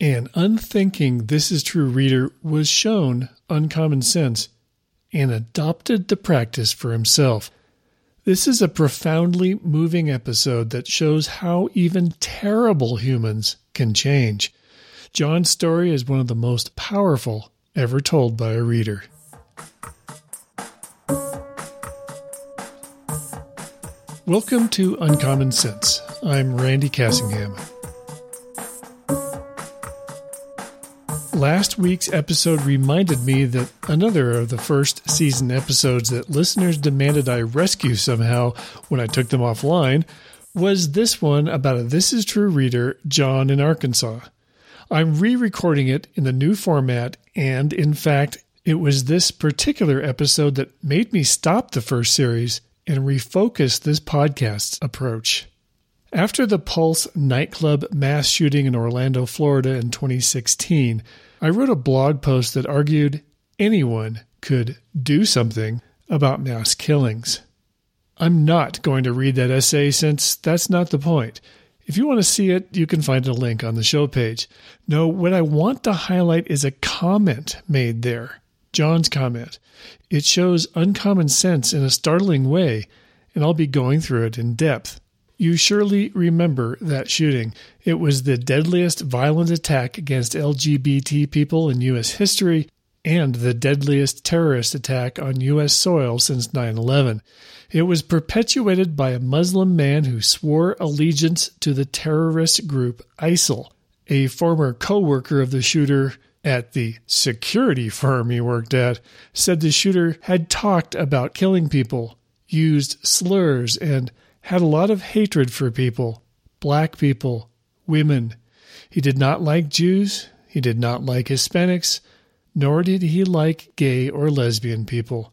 An unthinking This Is True reader was shown uncommon sense and adopted the practice for himself. This is a profoundly moving episode that shows how even terrible humans can change. John's story is one of the most powerful ever told by a reader. Welcome to Uncommon Sense. I'm Randy Cassingham. Last week's episode reminded me that another of the first season episodes that listeners demanded I rescue somehow when I took them offline was this one about a This Is True reader, John in Arkansas. I'm re recording it in the new format, and in fact, it was this particular episode that made me stop the first series and refocus this podcast's approach. After the Pulse nightclub mass shooting in Orlando, Florida in 2016, I wrote a blog post that argued anyone could do something about mass killings. I'm not going to read that essay since that's not the point. If you want to see it, you can find a link on the show page. No, what I want to highlight is a comment made there. John's comment. It shows uncommon sense in a startling way, and I'll be going through it in depth. You surely remember that shooting. It was the deadliest violent attack against LGBT people in U.S. history and the deadliest terrorist attack on U.S. soil since 9 11. It was perpetuated by a Muslim man who swore allegiance to the terrorist group ISIL. A former co worker of the shooter at the security firm he worked at said the shooter had talked about killing people, used slurs, and had a lot of hatred for people, black people, women. He did not like Jews, he did not like Hispanics, nor did he like gay or lesbian people.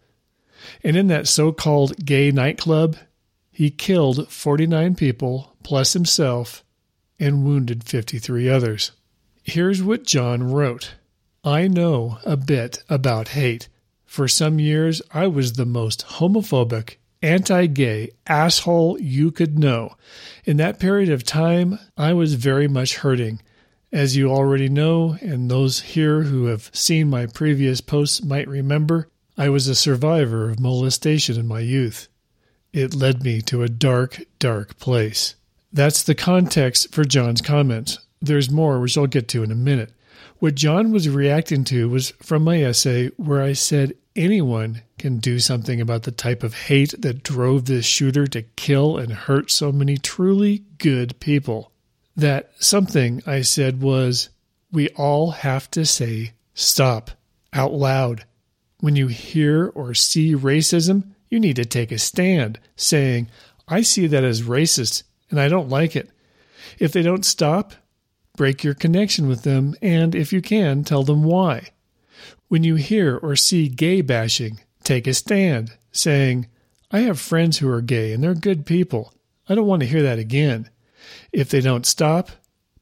And in that so called gay nightclub, he killed 49 people plus himself and wounded 53 others. Here's what John wrote I know a bit about hate. For some years, I was the most homophobic anti gay asshole you could know. In that period of time, I was very much hurting. As you already know, and those here who have seen my previous posts might remember, I was a survivor of molestation in my youth. It led me to a dark, dark place. That's the context for John's comments. There's more, which I'll get to in a minute. What John was reacting to was from my essay where I said anyone can do something about the type of hate that drove this shooter to kill and hurt so many truly good people. That something I said was, we all have to say stop out loud. When you hear or see racism, you need to take a stand, saying, I see that as racist and I don't like it. If they don't stop, break your connection with them and, if you can, tell them why. When you hear or see gay bashing, take a stand, saying, I have friends who are gay and they're good people. I don't want to hear that again. If they don't stop,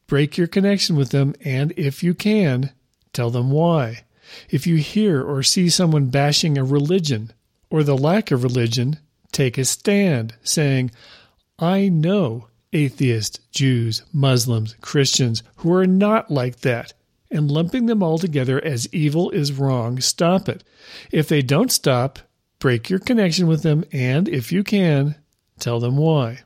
break your connection with them and, if you can, tell them why. If you hear or see someone bashing a religion or the lack of religion, take a stand, saying, I know atheists, Jews, Muslims, Christians who are not like that and lumping them all together as evil is wrong, stop it. If they don't stop, break your connection with them and, if you can, tell them why.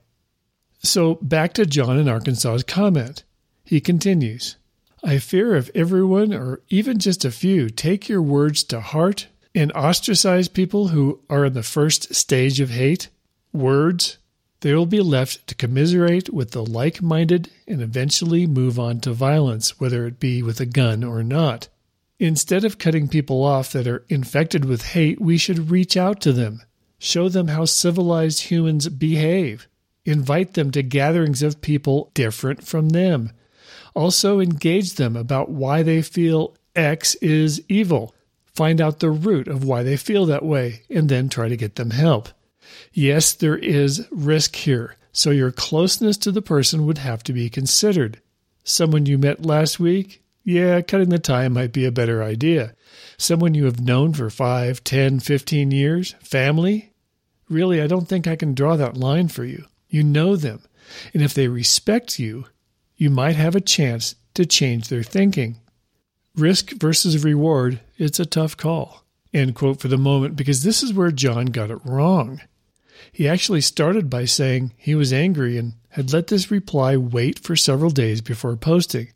So back to John in Arkansas's comment. He continues I fear if everyone, or even just a few, take your words to heart and ostracize people who are in the first stage of hate, words, they will be left to commiserate with the like minded and eventually move on to violence, whether it be with a gun or not. Instead of cutting people off that are infected with hate, we should reach out to them, show them how civilized humans behave, invite them to gatherings of people different from them. Also, engage them about why they feel X is evil. Find out the root of why they feel that way, and then try to get them help. Yes, there is risk here, so your closeness to the person would have to be considered. Someone you met last week? Yeah, cutting the tie might be a better idea. Someone you have known for five, ten, fifteen years? Family? Really, I don't think I can draw that line for you. You know them, and if they respect you, you might have a chance to change their thinking. Risk versus reward, it's a tough call. End quote for the moment, because this is where John got it wrong. He actually started by saying he was angry and had let this reply wait for several days before posting.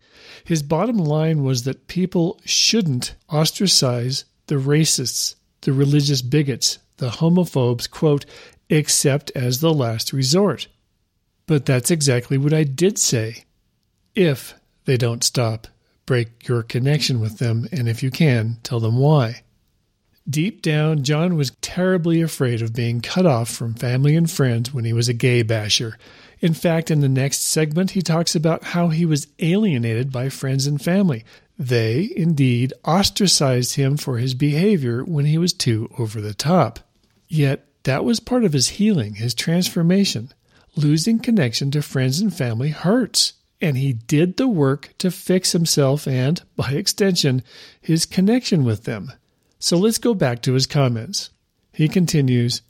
His bottom line was that people shouldn't ostracize the racists, the religious bigots, the homophobes, quote, except as the last resort. But that's exactly what I did say. If they don't stop, break your connection with them, and if you can, tell them why. Deep down, John was terribly afraid of being cut off from family and friends when he was a gay basher. In fact, in the next segment, he talks about how he was alienated by friends and family. They, indeed, ostracized him for his behavior when he was too over the top. Yet, that was part of his healing, his transformation. Losing connection to friends and family hurts, and he did the work to fix himself and, by extension, his connection with them. So let's go back to his comments. He continues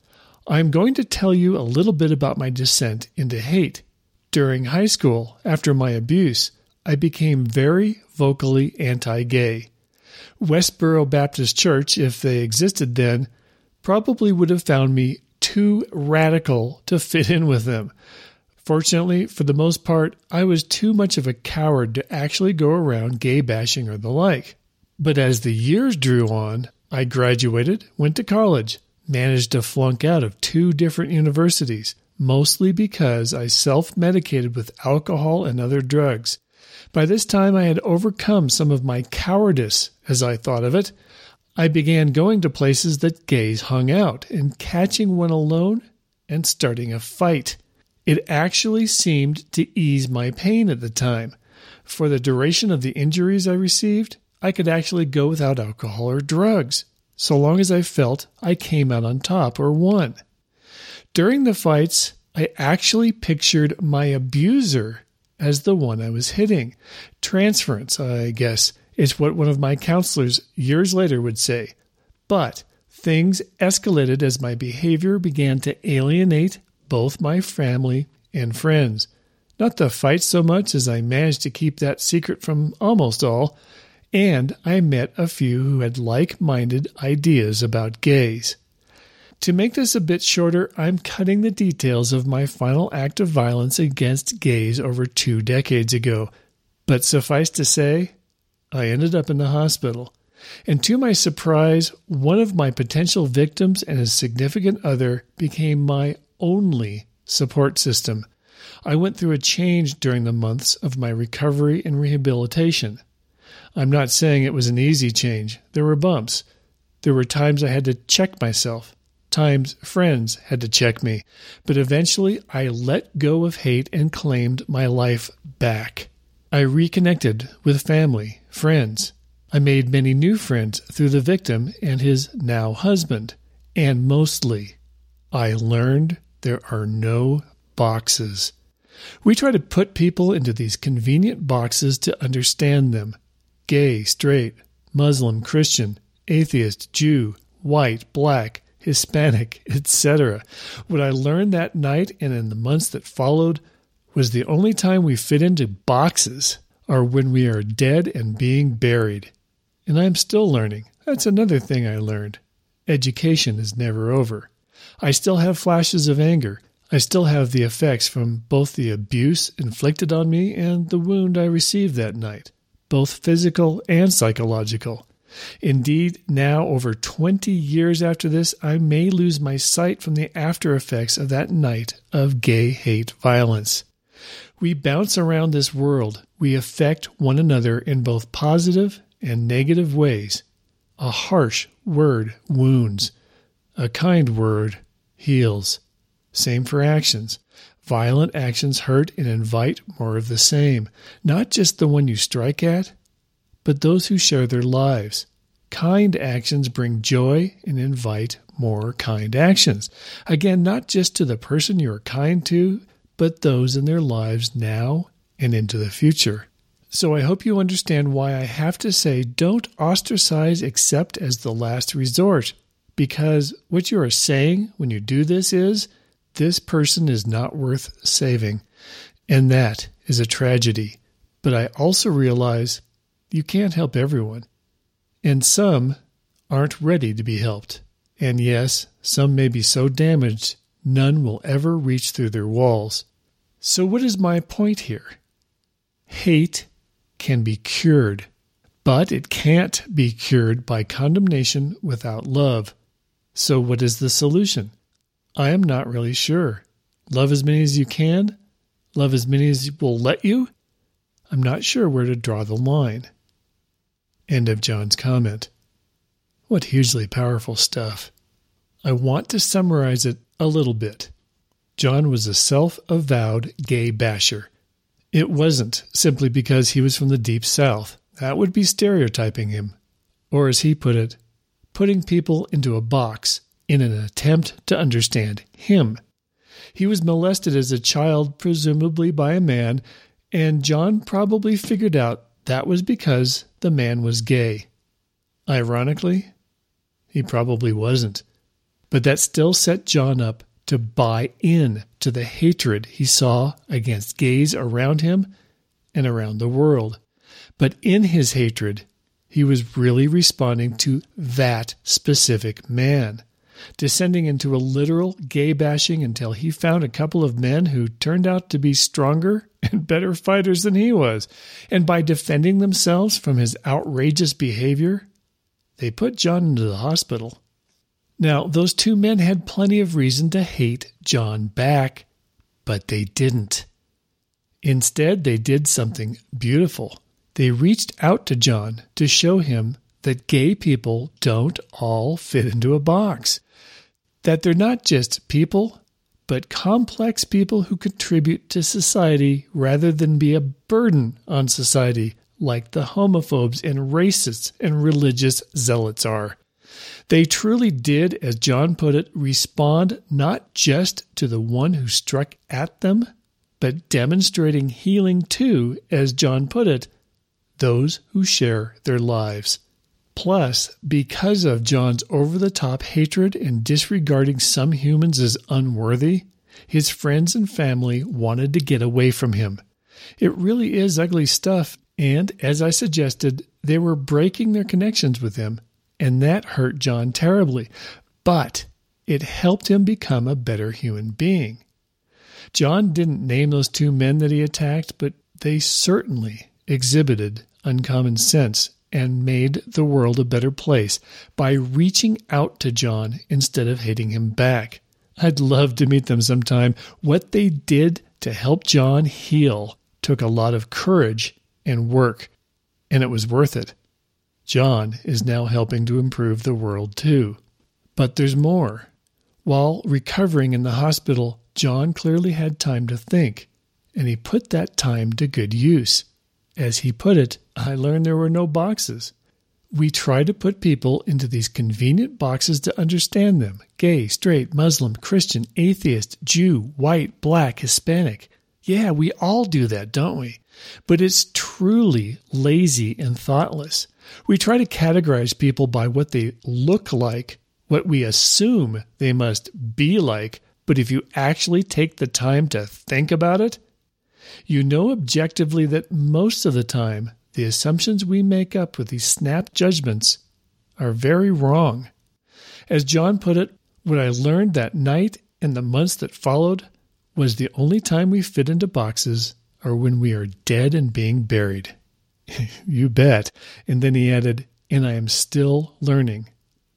I'm going to tell you a little bit about my descent into hate. During high school, after my abuse, I became very vocally anti gay. Westboro Baptist Church, if they existed then, probably would have found me too radical to fit in with them. Fortunately, for the most part, I was too much of a coward to actually go around gay bashing or the like. But as the years drew on, I graduated, went to college, managed to flunk out of two different universities, mostly because I self medicated with alcohol and other drugs. By this time, I had overcome some of my cowardice, as I thought of it. I began going to places that gays hung out and catching one alone and starting a fight. It actually seemed to ease my pain at the time. For the duration of the injuries I received, I could actually go without alcohol or drugs, so long as I felt I came out on top or won. During the fights, I actually pictured my abuser as the one I was hitting. Transference, I guess, is what one of my counselors years later would say. But things escalated as my behavior began to alienate both my family and friends. Not the fight so much as I managed to keep that secret from almost all, and I met a few who had like minded ideas about gays. To make this a bit shorter, I'm cutting the details of my final act of violence against gays over two decades ago. But suffice to say, I ended up in the hospital. And to my surprise, one of my potential victims and his significant other became my only support system. I went through a change during the months of my recovery and rehabilitation. I'm not saying it was an easy change. There were bumps. There were times I had to check myself, times friends had to check me. But eventually I let go of hate and claimed my life back. I reconnected with family, friends. I made many new friends through the victim and his now husband. And mostly, I learned there are no boxes. We try to put people into these convenient boxes to understand them gay, straight, Muslim, Christian, atheist, Jew, white, black, Hispanic, etc. What I learned that night and in the months that followed was the only time we fit into boxes are when we are dead and being buried. And I am still learning. That's another thing I learned. Education is never over. I still have flashes of anger. I still have the effects from both the abuse inflicted on me and the wound I received that night both physical and psychological. Indeed, now over 20 years after this, I may lose my sight from the after effects of that night of gay hate violence. We bounce around this world. We affect one another in both positive and negative ways. A harsh word wounds. A kind word heals. Same for actions. Violent actions hurt and invite more of the same, not just the one you strike at, but those who share their lives. Kind actions bring joy and invite more kind actions. Again, not just to the person you are kind to, but those in their lives now and into the future. So I hope you understand why I have to say don't ostracize except as the last resort. Because what you are saying when you do this is this person is not worth saving. And that is a tragedy. But I also realize you can't help everyone. And some aren't ready to be helped. And yes, some may be so damaged none will ever reach through their walls. So, what is my point here? Hate can be cured, but it can't be cured by condemnation without love. So, what is the solution? I am not really sure. Love as many as you can? Love as many as will let you? I'm not sure where to draw the line. End of John's comment. What hugely powerful stuff. I want to summarize it a little bit. John was a self avowed gay basher. It wasn't simply because he was from the deep south. That would be stereotyping him. Or, as he put it, putting people into a box in an attempt to understand him. He was molested as a child, presumably by a man, and John probably figured out that was because the man was gay. Ironically, he probably wasn't. But that still set John up to buy in to the hatred he saw against gays around him and around the world. But in his hatred, he was really responding to that specific man, descending into a literal gay bashing until he found a couple of men who turned out to be stronger and better fighters than he was. And by defending themselves from his outrageous behavior, they put John into the hospital. Now, those two men had plenty of reason to hate John back, but they didn't. Instead, they did something beautiful. They reached out to John to show him that gay people don't all fit into a box, that they're not just people, but complex people who contribute to society rather than be a burden on society like the homophobes and racists and religious zealots are. They truly did, as John put it, respond not just to the one who struck at them, but demonstrating healing to, as John put it, those who share their lives. Plus, because of John's over the top hatred and disregarding some humans as unworthy, his friends and family wanted to get away from him. It really is ugly stuff, and as I suggested, they were breaking their connections with him, and that hurt John terribly. But it helped him become a better human being. John didn't name those two men that he attacked, but they certainly exhibited uncommon sense and made the world a better place by reaching out to John instead of hating him back. I'd love to meet them sometime. What they did to help John heal took a lot of courage and work, and it was worth it. John is now helping to improve the world too. But there's more. While recovering in the hospital, John clearly had time to think, and he put that time to good use. As he put it, I learned there were no boxes. We try to put people into these convenient boxes to understand them gay, straight, Muslim, Christian, atheist, Jew, white, black, Hispanic. Yeah, we all do that, don't we? But it's truly lazy and thoughtless. We try to categorize people by what they look like, what we assume they must be like, but if you actually take the time to think about it, you know objectively that most of the time the assumptions we make up with these snap judgments are very wrong. As John put it, what I learned that night and the months that followed was the only time we fit into boxes are when we are dead and being buried. you bet. And then he added, and I am still learning.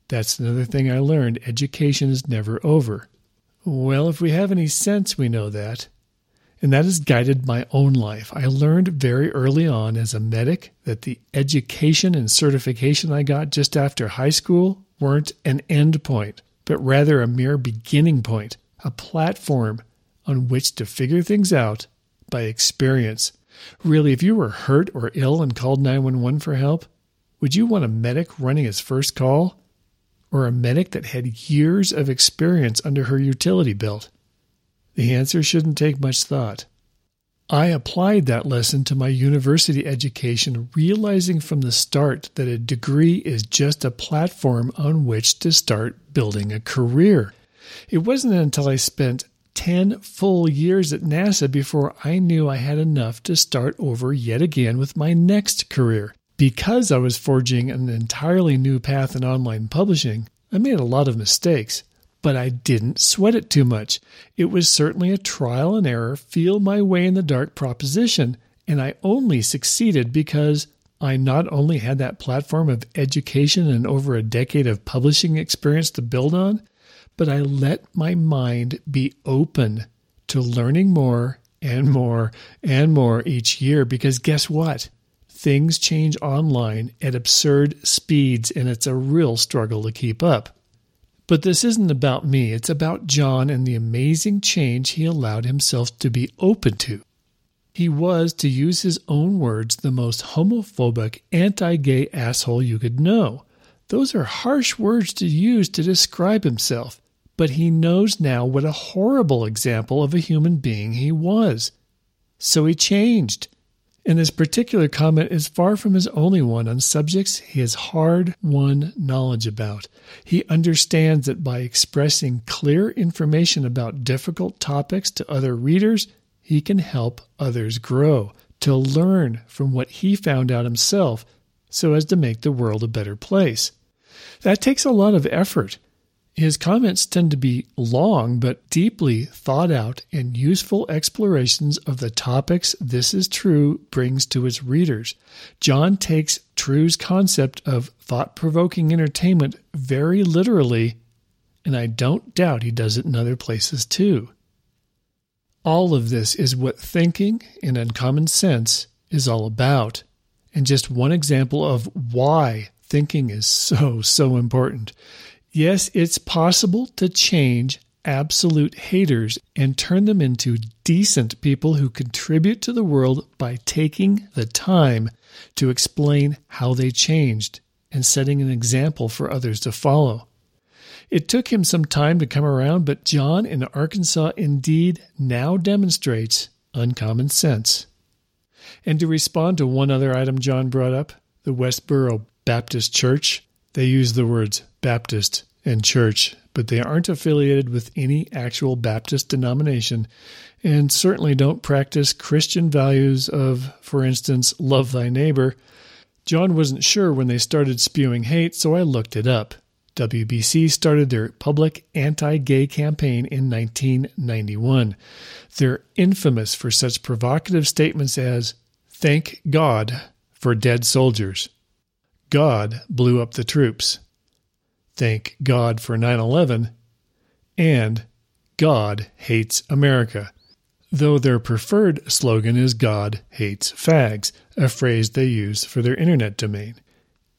That's another thing I learned. Education is never over. Well, if we have any sense, we know that. And that has guided my own life. I learned very early on as a medic that the education and certification I got just after high school weren't an end point, but rather a mere beginning point, a platform on which to figure things out by experience. Really, if you were hurt or ill and called 911 for help, would you want a medic running his first call? Or a medic that had years of experience under her utility belt? The answer shouldn't take much thought. I applied that lesson to my university education, realizing from the start that a degree is just a platform on which to start building a career. It wasn't until I spent 10 full years at NASA before I knew I had enough to start over yet again with my next career. Because I was forging an entirely new path in online publishing, I made a lot of mistakes, but I didn't sweat it too much. It was certainly a trial and error, feel my way in the dark proposition, and I only succeeded because I not only had that platform of education and over a decade of publishing experience to build on, but I let my mind be open to learning more and more and more each year because guess what? Things change online at absurd speeds and it's a real struggle to keep up. But this isn't about me, it's about John and the amazing change he allowed himself to be open to. He was, to use his own words, the most homophobic, anti gay asshole you could know. Those are harsh words to use to describe himself, but he knows now what a horrible example of a human being he was. So he changed. And this particular comment is far from his only one on subjects he has hard won knowledge about. He understands that by expressing clear information about difficult topics to other readers, he can help others grow, to learn from what he found out himself so as to make the world a better place. That takes a lot of effort. His comments tend to be long but deeply thought out and useful explorations of the topics This Is True brings to its readers. John takes True's concept of thought provoking entertainment very literally, and I don't doubt he does it in other places too. All of this is what thinking and uncommon sense is all about, and just one example of why thinking is so, so important. Yes, it's possible to change absolute haters and turn them into decent people who contribute to the world by taking the time to explain how they changed and setting an example for others to follow. It took him some time to come around, but John in Arkansas indeed now demonstrates uncommon sense. And to respond to one other item John brought up, the Westboro Baptist Church, they use the words Baptist and church, but they aren't affiliated with any actual Baptist denomination and certainly don't practice Christian values of, for instance, love thy neighbor. John wasn't sure when they started spewing hate, so I looked it up. WBC started their public anti gay campaign in 1991. They're infamous for such provocative statements as, Thank God for dead soldiers. God blew up the troops. Thank God for 9 11, and God hates America, though their preferred slogan is God hates fags, a phrase they use for their internet domain.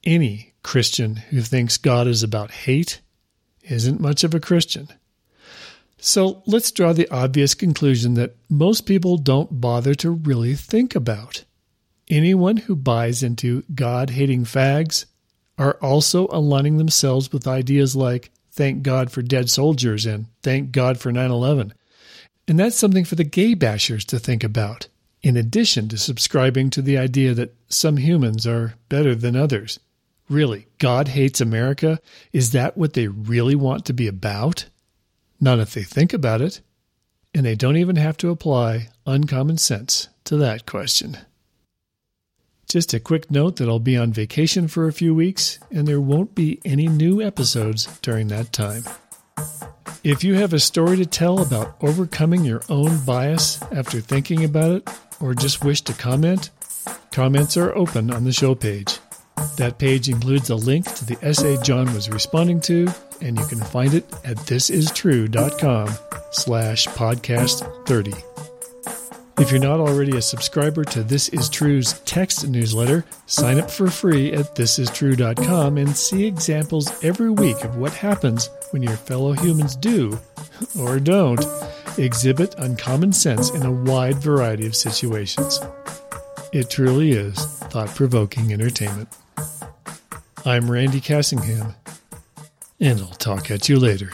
Any Christian who thinks God is about hate isn't much of a Christian. So let's draw the obvious conclusion that most people don't bother to really think about. Anyone who buys into God hating fags are also aligning themselves with ideas like thank God for dead soldiers and thank God for 9 11. And that's something for the gay bashers to think about, in addition to subscribing to the idea that some humans are better than others. Really, God hates America? Is that what they really want to be about? Not if they think about it. And they don't even have to apply uncommon sense to that question. Just a quick note that I'll be on vacation for a few weeks, and there won't be any new episodes during that time. If you have a story to tell about overcoming your own bias after thinking about it, or just wish to comment, comments are open on the show page. That page includes a link to the essay John was responding to, and you can find it at thisistrue.com slash podcast 30. If you're not already a subscriber to This Is True's text newsletter, sign up for free at thisistrue.com and see examples every week of what happens when your fellow humans do, or don't, exhibit uncommon sense in a wide variety of situations. It truly is thought provoking entertainment. I'm Randy Cassingham, and I'll talk at you later.